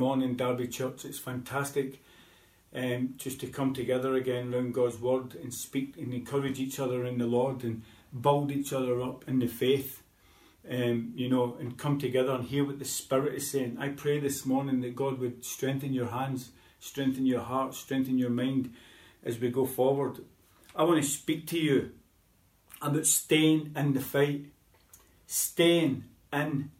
morning, Derby Church. It's fantastic um, just to come together again around God's Word and speak and encourage each other in the Lord and build each other up in the faith. Um, you know, and come together and hear what the Spirit is saying. I pray this morning that God would strengthen your hands, strengthen your heart, strengthen your mind as we go forward. I want to speak to you about staying in the fight, staying in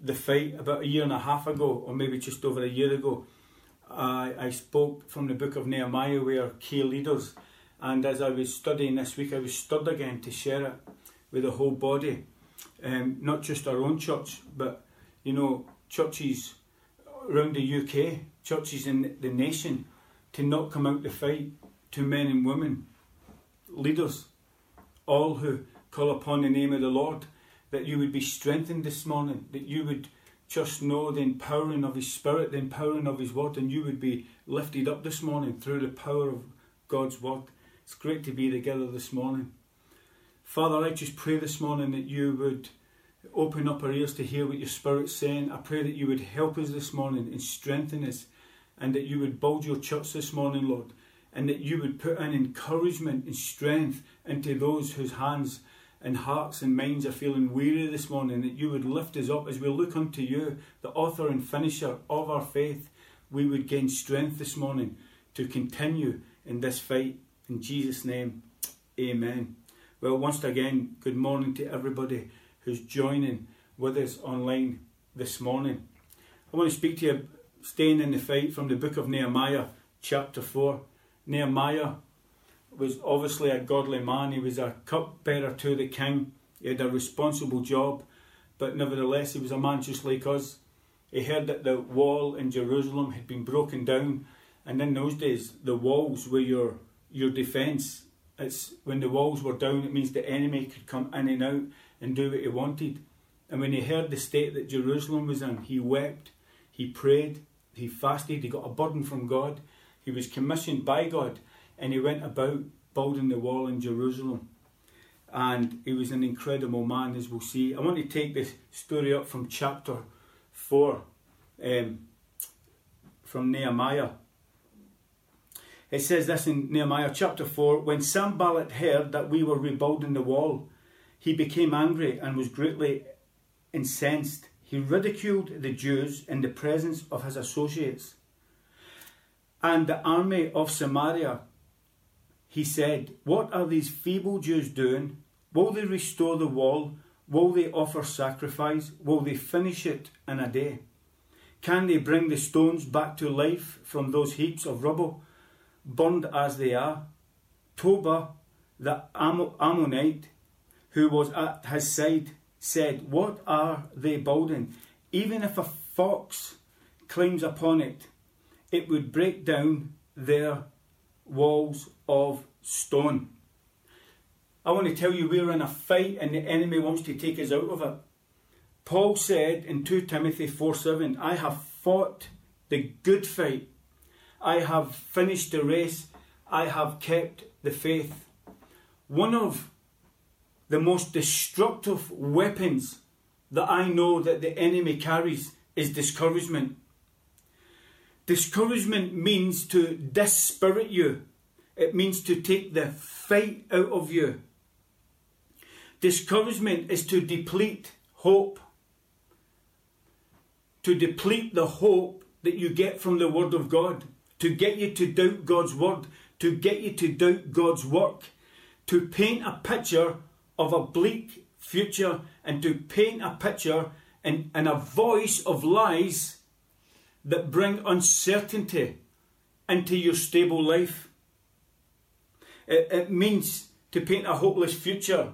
the fight about a year and a half ago, or maybe just over a year ago, I, I spoke from the book of Nehemiah, where key leaders, and as I was studying this week, I was stirred again to share it with the whole body, um, not just our own church, but you know, churches around the UK, churches in the nation, to not come out to fight, to men and women, leaders, all who call upon the name of the Lord that you would be strengthened this morning, that you would just know the empowering of His Spirit, the empowering of His Word, and you would be lifted up this morning through the power of God's Word. It's great to be together this morning. Father, I just pray this morning that you would open up our ears to hear what your Spirit's saying. I pray that you would help us this morning and strengthen us, and that you would build your church this morning, Lord, and that you would put an encouragement and strength into those whose hands and hearts and minds are feeling weary this morning, that you would lift us up as we look unto you, the author and finisher of our faith. We would gain strength this morning to continue in this fight. In Jesus' name, amen. Well, once again, good morning to everybody who's joining with us online this morning. I want to speak to you, staying in the fight from the book of Nehemiah, chapter 4. Nehemiah was obviously a godly man. He was a cupbearer to the king. He had a responsible job, but nevertheless, he was a man just like us. He heard that the wall in Jerusalem had been broken down, and in those days, the walls were your your defence. It's when the walls were down, it means the enemy could come in and out and do what he wanted. And when he heard the state that Jerusalem was in, he wept, he prayed, he fasted, he got a burden from God. He was commissioned by God and he went about building the wall in Jerusalem. And he was an incredible man, as we'll see. I want to take this story up from chapter 4, um, from Nehemiah. It says this in Nehemiah chapter 4 When Sanballat heard that we were rebuilding the wall, he became angry and was greatly incensed. He ridiculed the Jews in the presence of his associates. And the army of Samaria he said, What are these feeble Jews doing? Will they restore the wall? Will they offer sacrifice? Will they finish it in a day? Can they bring the stones back to life from those heaps of rubble, burned as they are? Tobiah, the Ammonite, who was at his side, said, What are they building? Even if a fox climbs upon it, it would break down their walls of stone. I want to tell you we're in a fight and the enemy wants to take us out of it. Paul said in 2 Timothy 4 7, I have fought the good fight. I have finished the race. I have kept the faith. One of the most destructive weapons that I know that the enemy carries is discouragement. Discouragement means to dispirit you it means to take the fight out of you. Discouragement is to deplete hope. To deplete the hope that you get from the Word of God. To get you to doubt God's Word. To get you to doubt God's work. To paint a picture of a bleak future and to paint a picture in, in a voice of lies that bring uncertainty into your stable life. It, it means to paint a hopeless future.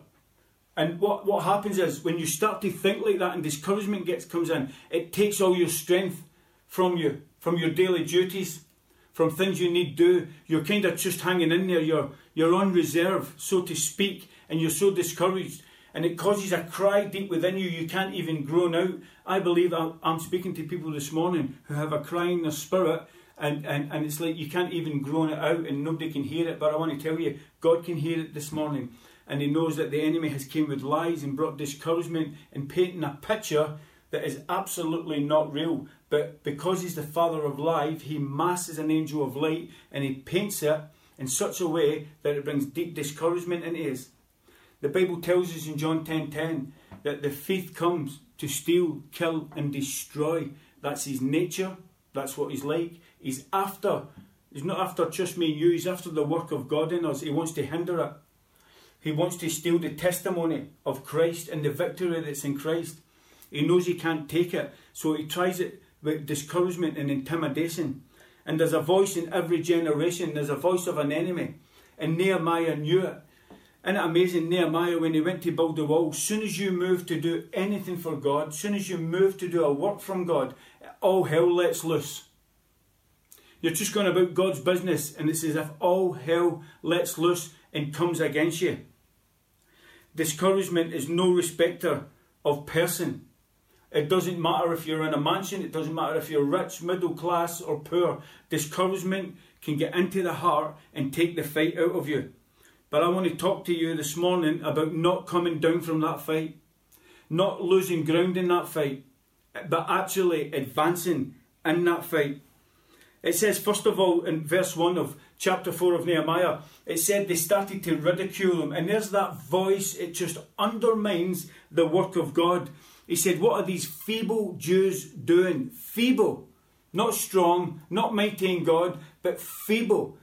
And what, what happens is when you start to think like that and discouragement gets comes in, it takes all your strength from you, from your daily duties, from things you need to do. You're kind of just hanging in there. You're you're on reserve, so to speak, and you're so discouraged. And it causes a cry deep within you. You can't even groan out. I believe I'm speaking to people this morning who have a cry in their spirit and, and, and it's like you can't even groan it out and nobody can hear it. But I want to tell you, God can hear it this morning. And He knows that the enemy has came with lies and brought discouragement and painting a picture that is absolutely not real. But because he's the father of life, he masses an angel of light and he paints it in such a way that it brings deep discouragement into us. The Bible tells us in John 10:10 10, 10, that the thief comes to steal, kill, and destroy. That's his nature. That's what he's like. He's after. He's not after just me and you. He's after the work of God in us. He wants to hinder it. He wants to steal the testimony of Christ and the victory that's in Christ. He knows he can't take it, so he tries it with discouragement and intimidation. And there's a voice in every generation. There's a voice of an enemy. And Nehemiah knew it. Isn't it amazing, Nehemiah, when he went to build the wall, as soon as you move to do anything for God, as soon as you move to do a work from God, all hell lets loose. You're just going about God's business, and it's as if all hell lets loose and comes against you. Discouragement is no respecter of person. It doesn't matter if you're in a mansion, it doesn't matter if you're rich, middle class, or poor. Discouragement can get into the heart and take the fight out of you. But I want to talk to you this morning about not coming down from that fight, not losing ground in that fight, but actually advancing in that fight. It says, first of all, in verse 1 of chapter 4 of Nehemiah, it said they started to ridicule him. And there's that voice, it just undermines the work of God. He said, What are these feeble Jews doing? Feeble. Not strong, not mighty in God, but feeble.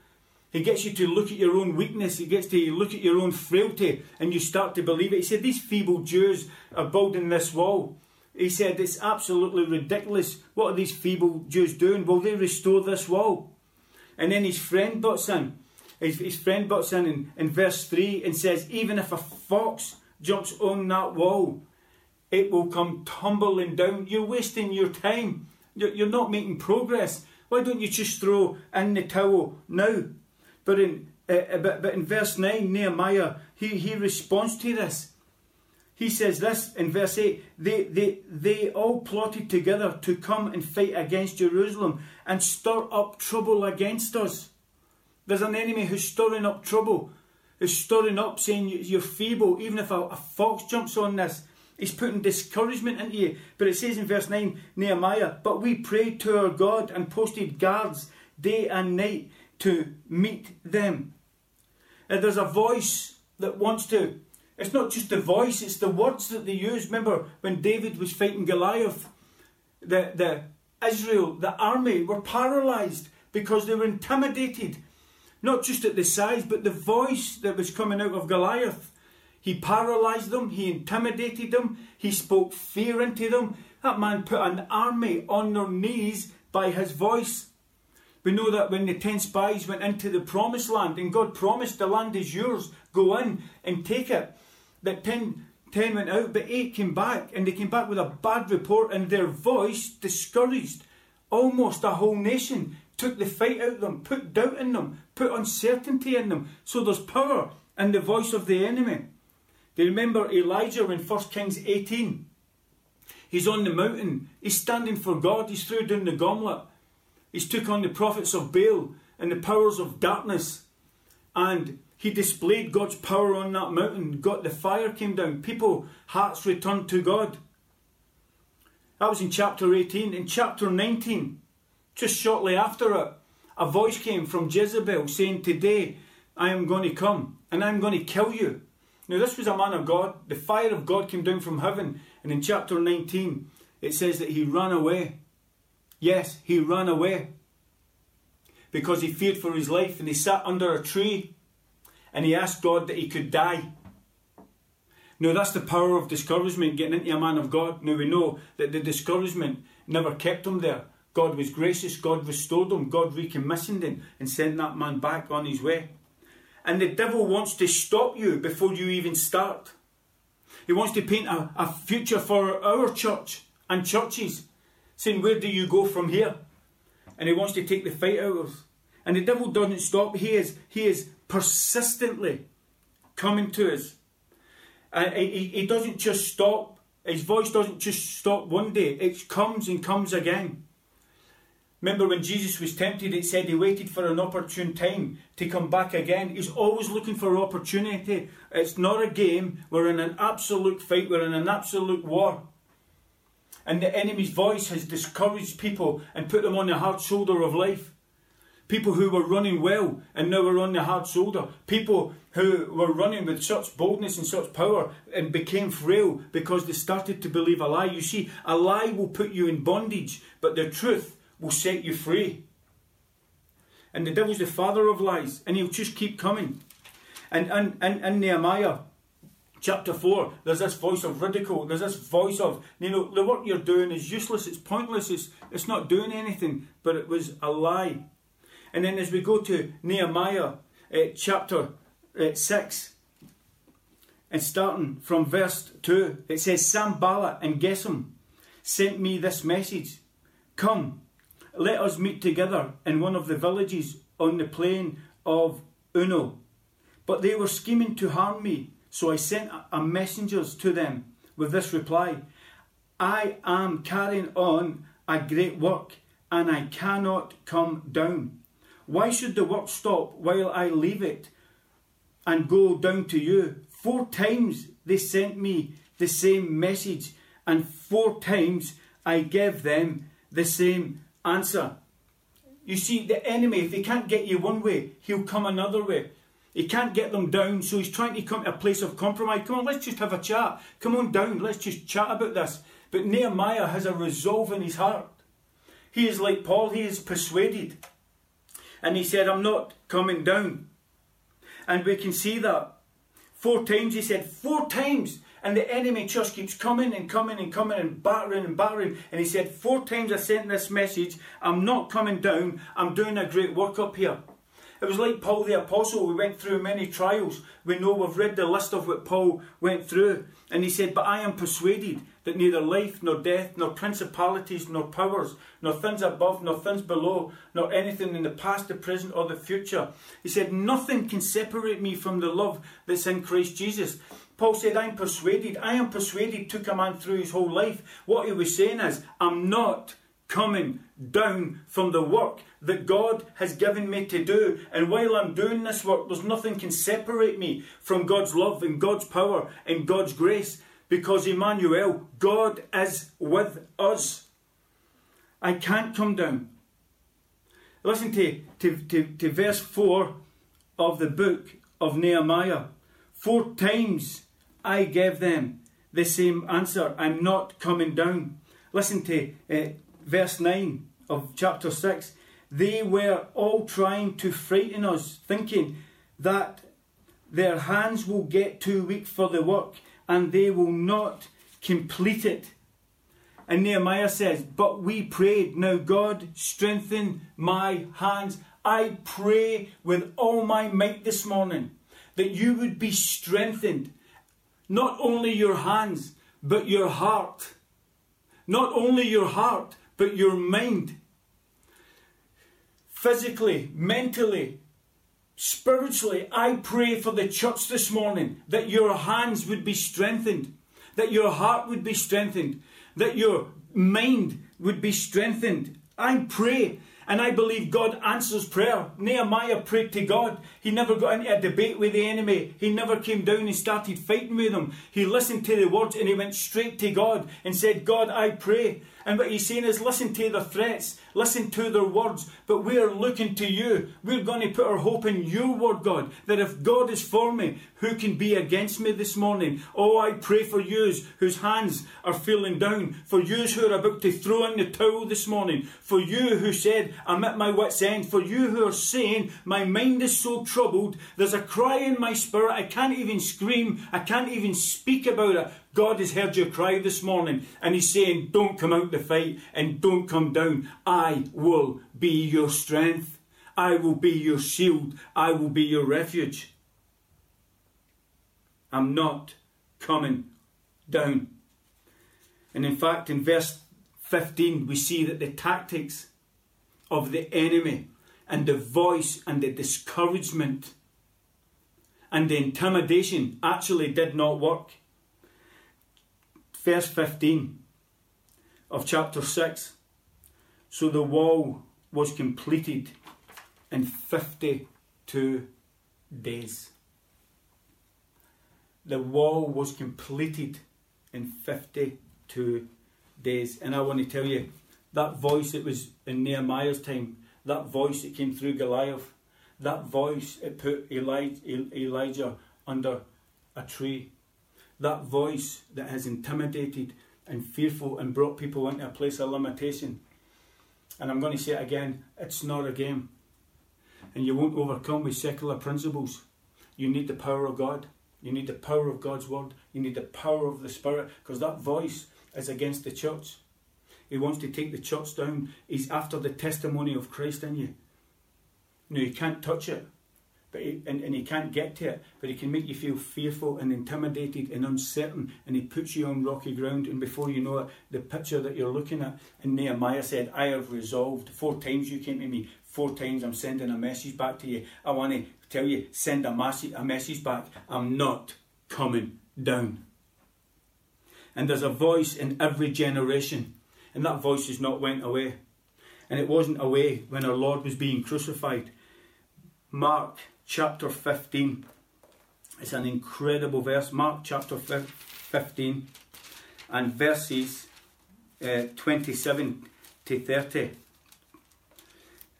He gets you to look at your own weakness. He gets to look at your own frailty and you start to believe it. He said, These feeble Jews are building this wall. He said, It's absolutely ridiculous. What are these feeble Jews doing? Will they restore this wall? And then his friend butts in. His, his friend butts in, in in verse 3 and says, Even if a fox jumps on that wall, it will come tumbling down. You're wasting your time. You're, you're not making progress. Why don't you just throw in the towel now? But in, uh, but, but in verse 9, Nehemiah, he, he responds to this. He says this in verse 8 they, they, they all plotted together to come and fight against Jerusalem and stir up trouble against us. There's an enemy who's stirring up trouble, who's stirring up saying you're feeble. Even if a, a fox jumps on this, he's putting discouragement into you. But it says in verse 9, Nehemiah, but we prayed to our God and posted guards day and night to meet them. And there's a voice that wants to, it's not just the voice, it's the words that they use. Remember when David was fighting Goliath, the, the Israel, the army were paralyzed because they were intimidated. Not just at the size, but the voice that was coming out of Goliath. He paralyzed them, he intimidated them, he spoke fear into them. That man put an army on their knees by his voice. We know that when the ten spies went into the promised land and God promised the land is yours, go in and take it. That ten, ten went out, but eight came back and they came back with a bad report and their voice discouraged almost a whole nation. Took the fight out of them, put doubt in them, put uncertainty in them. So there's power in the voice of the enemy. You remember Elijah in 1 Kings 18? He's on the mountain, he's standing for God, he's threw down the gauntlet. He's took on the prophets of Baal and the powers of darkness. And he displayed God's power on that mountain. God, the fire came down. People, hearts returned to God. That was in chapter 18. In chapter 19, just shortly after it, a voice came from Jezebel saying, Today I am going to come and I'm going to kill you. Now, this was a man of God. The fire of God came down from heaven. And in chapter 19, it says that he ran away. Yes, he ran away because he feared for his life and he sat under a tree and he asked God that he could die. Now, that's the power of discouragement getting into a man of God. Now, we know that the discouragement never kept him there. God was gracious, God restored him, God recommissioned him and sent that man back on his way. And the devil wants to stop you before you even start. He wants to paint a, a future for our church and churches saying, Where do you go from here? And he wants to take the fight out of us. And the devil doesn't stop. He is, he is persistently coming to us. Uh, and he, he doesn't just stop. His voice doesn't just stop one day. It comes and comes again. Remember when Jesus was tempted, it said he waited for an opportune time to come back again. He's always looking for opportunity. It's not a game. We're in an absolute fight. We're in an absolute war. And the enemy's voice has discouraged people and put them on the hard shoulder of life. People who were running well and now are on the hard shoulder. People who were running with such boldness and such power and became frail because they started to believe a lie. You see, a lie will put you in bondage, but the truth will set you free. And the devil's the father of lies, and he'll just keep coming. And in and, and Nehemiah chapter 4, there's this voice of ridicule. There's this voice of, you know, the work you're doing is useless, it's pointless, it's, it's not doing anything. But it was a lie. And then as we go to Nehemiah uh, chapter uh, 6, and starting from verse 2, it says, Sanballat and Geshem sent me this message Come, let us meet together in one of the villages on the plain of Ono. But they were scheming to harm me, so I sent a messengers to them with this reply I am carrying on a great work, and I cannot come down. Why should the work stop while I leave it and go down to you? Four times they sent me the same message, and four times I gave them the same answer. You see, the enemy, if he can't get you one way, he'll come another way. He can't get them down, so he's trying to come to a place of compromise. Come on, let's just have a chat. Come on down, let's just chat about this. But Nehemiah has a resolve in his heart. He is like Paul, he is persuaded. And he said, I'm not coming down. And we can see that. Four times, he said, four times. And the enemy just keeps coming and coming and coming and battering and battering. And he said, Four times I sent this message. I'm not coming down. I'm doing a great work up here. It was like Paul the Apostle. We went through many trials. We know we've read the list of what Paul went through. And he said, But I am persuaded that neither life, nor death, nor principalities, nor powers, nor things above, nor things below, nor anything in the past, the present, or the future. He said, Nothing can separate me from the love that's in Christ Jesus. Paul said, I'm persuaded. I am persuaded took a man through his whole life. What he was saying is, I'm not coming down from the work that God has given me to do. And while I'm doing this work, there's nothing can separate me from God's love and God's power and God's grace. Because Emmanuel, God is with us. I can't come down. Listen to, to, to, to verse 4 of the book of Nehemiah. Four times I gave them the same answer. I'm not coming down. Listen to uh, verse 9 of chapter 6. They were all trying to frighten us, thinking that their hands will get too weak for the work and they will not complete it. And Nehemiah says, But we prayed, now God, strengthen my hands. I pray with all my might this morning that you would be strengthened not only your hands, but your heart. Not only your heart, but your mind. Physically, mentally, spiritually, I pray for the church this morning that your hands would be strengthened, that your heart would be strengthened, that your mind would be strengthened. I pray and I believe God answers prayer. Nehemiah prayed to God. He never got into a debate with the enemy. He never came down and started fighting with them. He listened to the words and he went straight to God and said, God, I pray. And what he's saying is listen to their threats, listen to their words, but we're looking to you. We're going to put our hope in your word, God, that if God is for me, who can be against me this morning? Oh, I pray for yous whose hands are feeling down, for yous who are about to throw in the towel this morning, for you who said, I'm at my wits' end, for you who are saying, my mind is so troubled, there's a cry in my spirit, I can't even scream, I can't even speak about it. God has heard your cry this morning and He's saying, Don't come out to fight and don't come down. I will be your strength. I will be your shield. I will be your refuge. I'm not coming down. And in fact, in verse 15, we see that the tactics of the enemy and the voice and the discouragement and the intimidation actually did not work verse 15 of chapter 6. So the wall was completed in 52 days. The wall was completed in 52 days. And I want to tell you, that voice that was in Nehemiah's time, that voice that came through Goliath, that voice that put Elijah under a tree. That voice that has intimidated and fearful and brought people into a place of limitation. And I'm going to say it again it's not a game. And you won't overcome with secular principles. You need the power of God. You need the power of God's word. You need the power of the Spirit because that voice is against the church. He wants to take the church down. He's after the testimony of Christ in you. No, you can't touch it, but he, and, and he can't get to it, but he can make you feel fearful and intimidated and uncertain, and he puts you on rocky ground. And before you know it, the picture that you're looking at, and Nehemiah said, I have resolved. Four times you came to me, four times I'm sending a message back to you. I want to tell you, send a, mass- a message back. I'm not coming down. And there's a voice in every generation and that voice has not went away. And it wasn't away when our Lord was being crucified. Mark chapter 15. It's an incredible verse. Mark chapter 15 and verses uh, 27 to 30.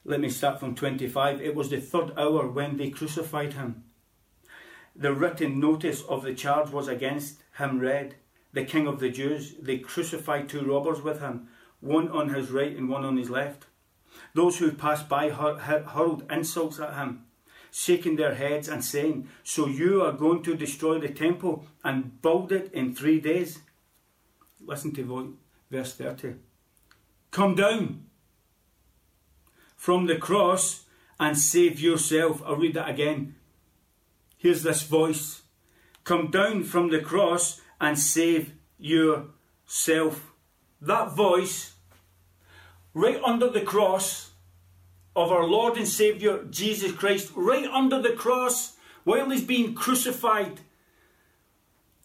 Let me start from 25. It was the third hour when they crucified him. The written notice of the charge was against him read the King of the Jews, they crucified two robbers with him, one on his right and one on his left. Those who passed by hurled insults at him, shaking their heads and saying, So you are going to destroy the temple and build it in three days? Listen to verse 30. Come down from the cross and save yourself. I'll read that again. Here's this voice Come down from the cross and save yourself. That voice, right under the cross of our Lord and Saviour Jesus Christ, right under the cross, while he's being crucified,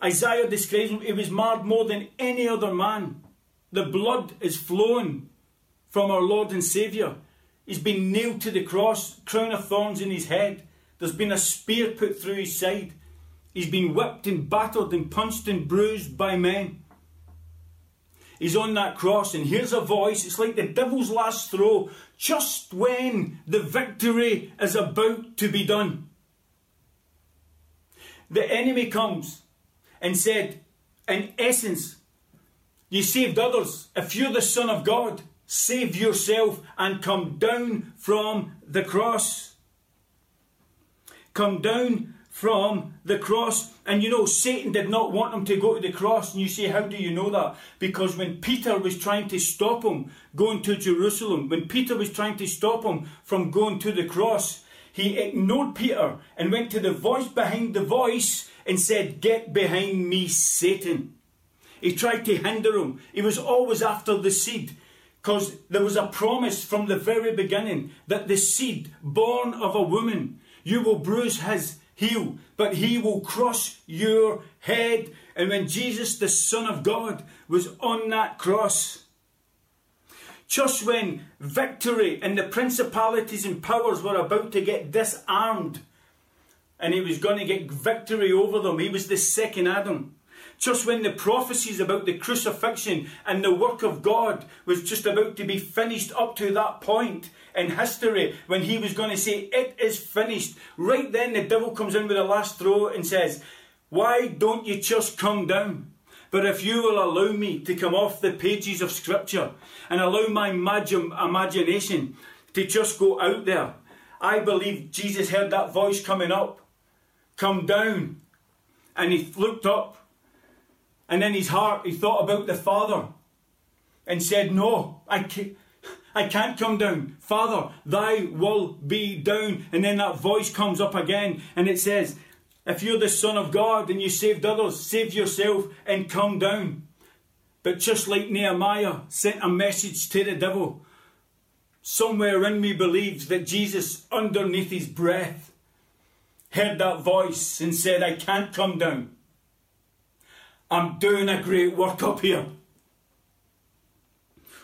Isaiah describes him, he was marred more than any other man. The blood is flowing from our Lord and Saviour. He's been nailed to the cross, crown of thorns in his head. There's been a spear put through his side. He's been whipped and battered and punched and bruised by men. He's on that cross, and here's a voice. It's like the devil's last throw, just when the victory is about to be done. The enemy comes and said, in essence, you saved others. If you're the Son of God, save yourself and come down from the cross. Come down from the cross. And you know, Satan did not want him to go to the cross. And you say, How do you know that? Because when Peter was trying to stop him going to Jerusalem, when Peter was trying to stop him from going to the cross, he ignored Peter and went to the voice behind the voice and said, Get behind me, Satan. He tried to hinder him. He was always after the seed because there was a promise from the very beginning that the seed born of a woman, you will bruise his heel, but he will crush your head. And when Jesus, the Son of God, was on that cross, just when victory and the principalities and powers were about to get disarmed, and he was going to get victory over them, he was the second Adam. Just when the prophecies about the crucifixion and the work of God was just about to be finished up to that point, in history when he was going to say, It is finished. Right then, the devil comes in with a last throw and says, Why don't you just come down? But if you will allow me to come off the pages of Scripture and allow my imagination to just go out there, I believe Jesus heard that voice coming up. Come down. And he looked up. And in his heart, he thought about the Father and said, No, I can't. I can't come down. Father, thy will be down. And then that voice comes up again and it says, If you're the Son of God and you saved others, save yourself and come down. But just like Nehemiah sent a message to the devil, somewhere in me believes that Jesus, underneath his breath, heard that voice and said, I can't come down. I'm doing a great work up here.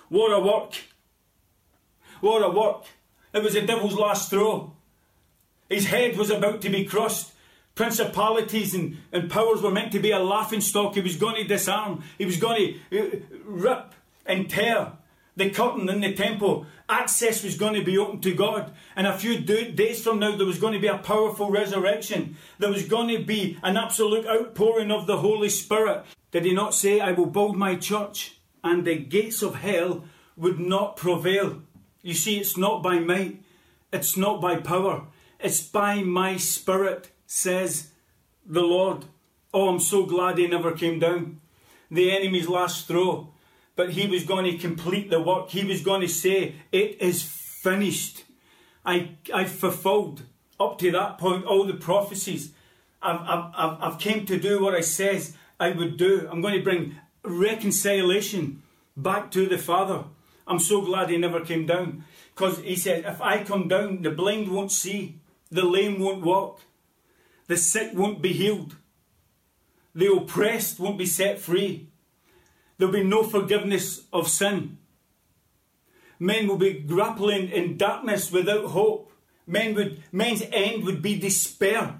What a work what a work. It was the devil's last throw. His head was about to be crushed. Principalities and, and powers were meant to be a laughing stock. He was going to disarm. He was going to uh, rip and tear the curtain in the temple. Access was going to be open to God. And a few days from now, there was going to be a powerful resurrection. There was going to be an absolute outpouring of the Holy Spirit. Did he not say, I will build my church, and the gates of hell would not prevail? You see, it's not by might, it's not by power, it's by my spirit, says the Lord. Oh, I'm so glad he never came down. The enemy's last throw but he was going to complete the work. He was going to say, It is finished. I, I've fulfilled up to that point all the prophecies. I've, I've, I've came to do what I says I would do. I'm going to bring reconciliation back to the Father. I'm so glad he never came down. Because he said, if I come down, the blind won't see, the lame won't walk, the sick won't be healed, the oppressed won't be set free, There'll be no forgiveness of sin. Men will be grappling in darkness without hope. Men would, men's end would be despair.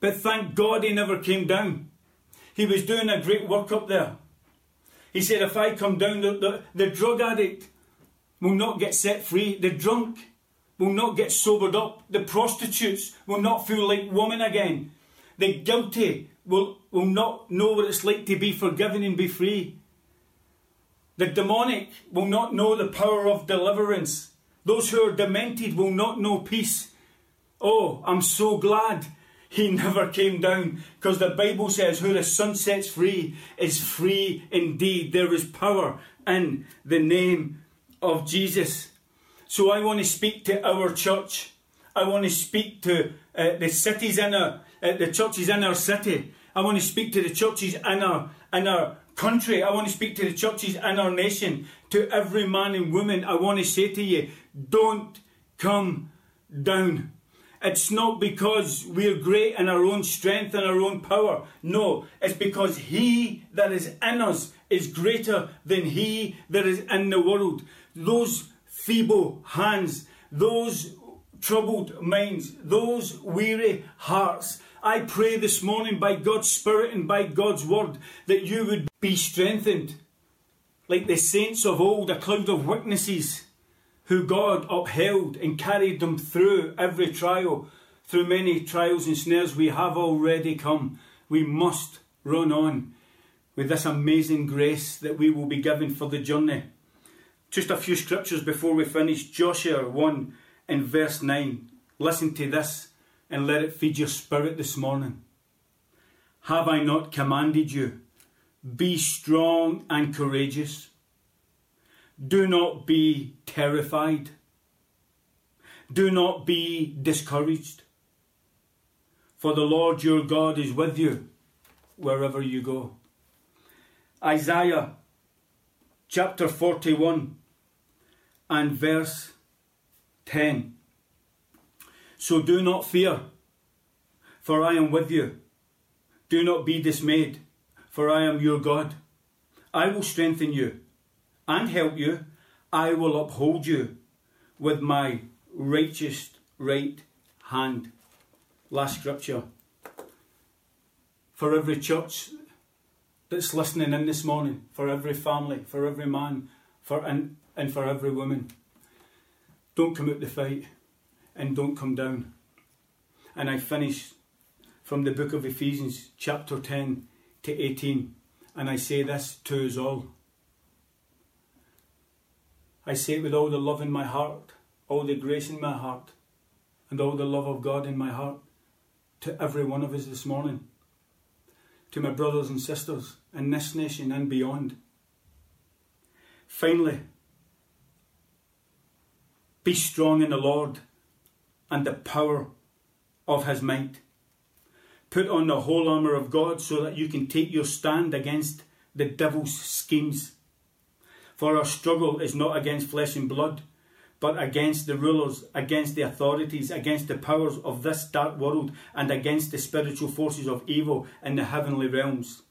But thank God he never came down. He was doing a great work up there. He said, if I come down, the, the, the drug addict will not get set free. The drunk will not get sobered up. The prostitutes will not feel like women again. The guilty will, will not know what it's like to be forgiven and be free. The demonic will not know the power of deliverance. Those who are demented will not know peace. Oh, I'm so glad he never came down because the Bible says, Who the Son sets free is free indeed. There is power in the name of Jesus. So I want to speak to our church. I want to speak to uh, the cities in our, uh, the churches in our city. I want to speak to the churches in our, in our country. I want to speak to the churches in our nation, to every man and woman. I want to say to you, don't come down. It's not because we're great in our own strength and our own power. No, it's because He that is in us is greater than He that is in the world. Those feeble hands, those troubled minds, those weary hearts, I pray this morning by God's Spirit and by God's Word that you would be strengthened like the saints of old, a cloud of witnesses who God upheld and carried them through every trial. Through many trials and snares we have already come. We must run on with this amazing grace that we will be given for the journey. Just a few scriptures before we finish. Joshua 1 and verse 9. Listen to this and let it feed your spirit this morning. Have I not commanded you? Be strong and courageous. Do not be terrified. Do not be discouraged. For the Lord your God is with you wherever you go. Isaiah chapter 41 and verse 10. So do not fear, for I am with you. Do not be dismayed, for I am your God. I will strengthen you and help you. I will uphold you with my righteous right hand. Last scripture. For every church that's listening in this morning, for every family, for every man, for and, and for every woman. Don't come out the fight and don't come down. And I finish from the book of Ephesians, chapter 10 to 18, and I say this to us all. I say it with all the love in my heart, all the grace in my heart, and all the love of God in my heart to every one of us this morning, to my brothers and sisters in this nation and beyond. Finally, be strong in the Lord and the power of his might. Put on the whole armour of God so that you can take your stand against the devil's schemes. For our struggle is not against flesh and blood, but against the rulers, against the authorities, against the powers of this dark world, and against the spiritual forces of evil in the heavenly realms.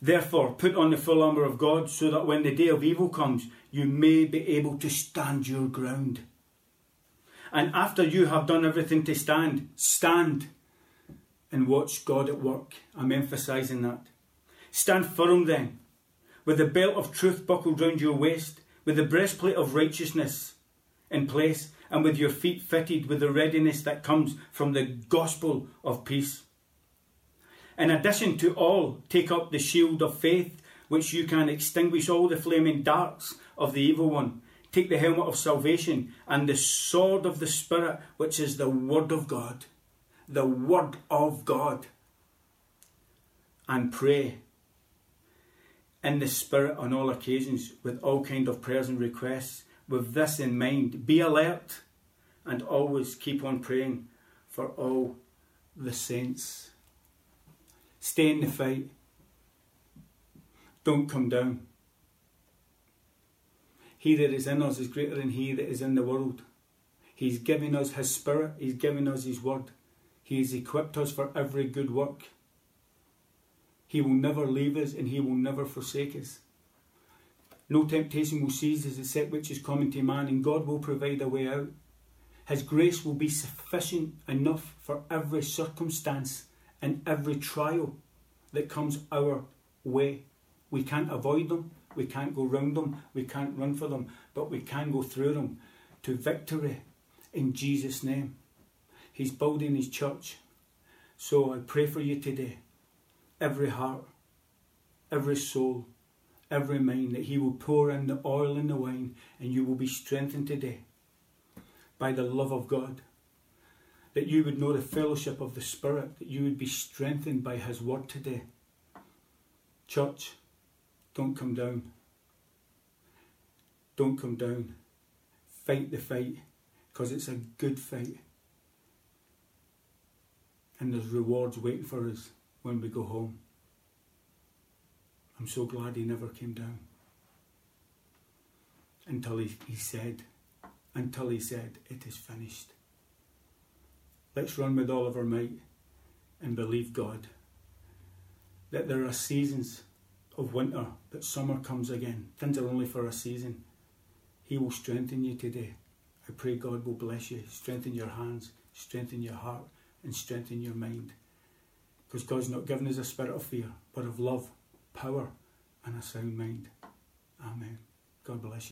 Therefore, put on the full armour of God so that when the day of evil comes, you may be able to stand your ground. And after you have done everything to stand, stand and watch God at work. I'm emphasizing that. Stand firm then, with the belt of truth buckled round your waist, with the breastplate of righteousness in place, and with your feet fitted with the readiness that comes from the gospel of peace. In addition to all, take up the shield of faith, which you can extinguish all the flaming darts of the evil one. Take the helmet of salvation and the sword of the Spirit, which is the Word of God. The Word of God. And pray in the Spirit on all occasions with all kind of prayers and requests. With this in mind, be alert and always keep on praying for all the saints. Stay in the fight. Don't come down. He that is in us is greater than he that is in the world. He's given us his spirit, he's given us his word. He has equipped us for every good work. He will never leave us and he will never forsake us. No temptation will seize us except which is common to man, and God will provide a way out. His grace will be sufficient enough for every circumstance and every trial that comes our way. We can't avoid them, we can't go round them, we can't run for them, but we can go through them to victory in Jesus' name. He's building his church. So I pray for you today, every heart, every soul, every mind, that He will pour in the oil and the wine, and you will be strengthened today by the love of God. That you would know the fellowship of the Spirit, that you would be strengthened by His word today. Church, don't come down. Don't come down. Fight the fight because it's a good fight. And there's rewards waiting for us when we go home. I'm so glad he never came down. Until he, he said, until he said, it is finished. Let's run with all of our might and believe God that there are seasons of winter, but summer comes again. Things are only for a season. He will strengthen you today. I pray God will bless you, strengthen your hands, strengthen your heart, and strengthen your mind. Because God's not given us a spirit of fear, but of love, power, and a sound mind. Amen. God bless you.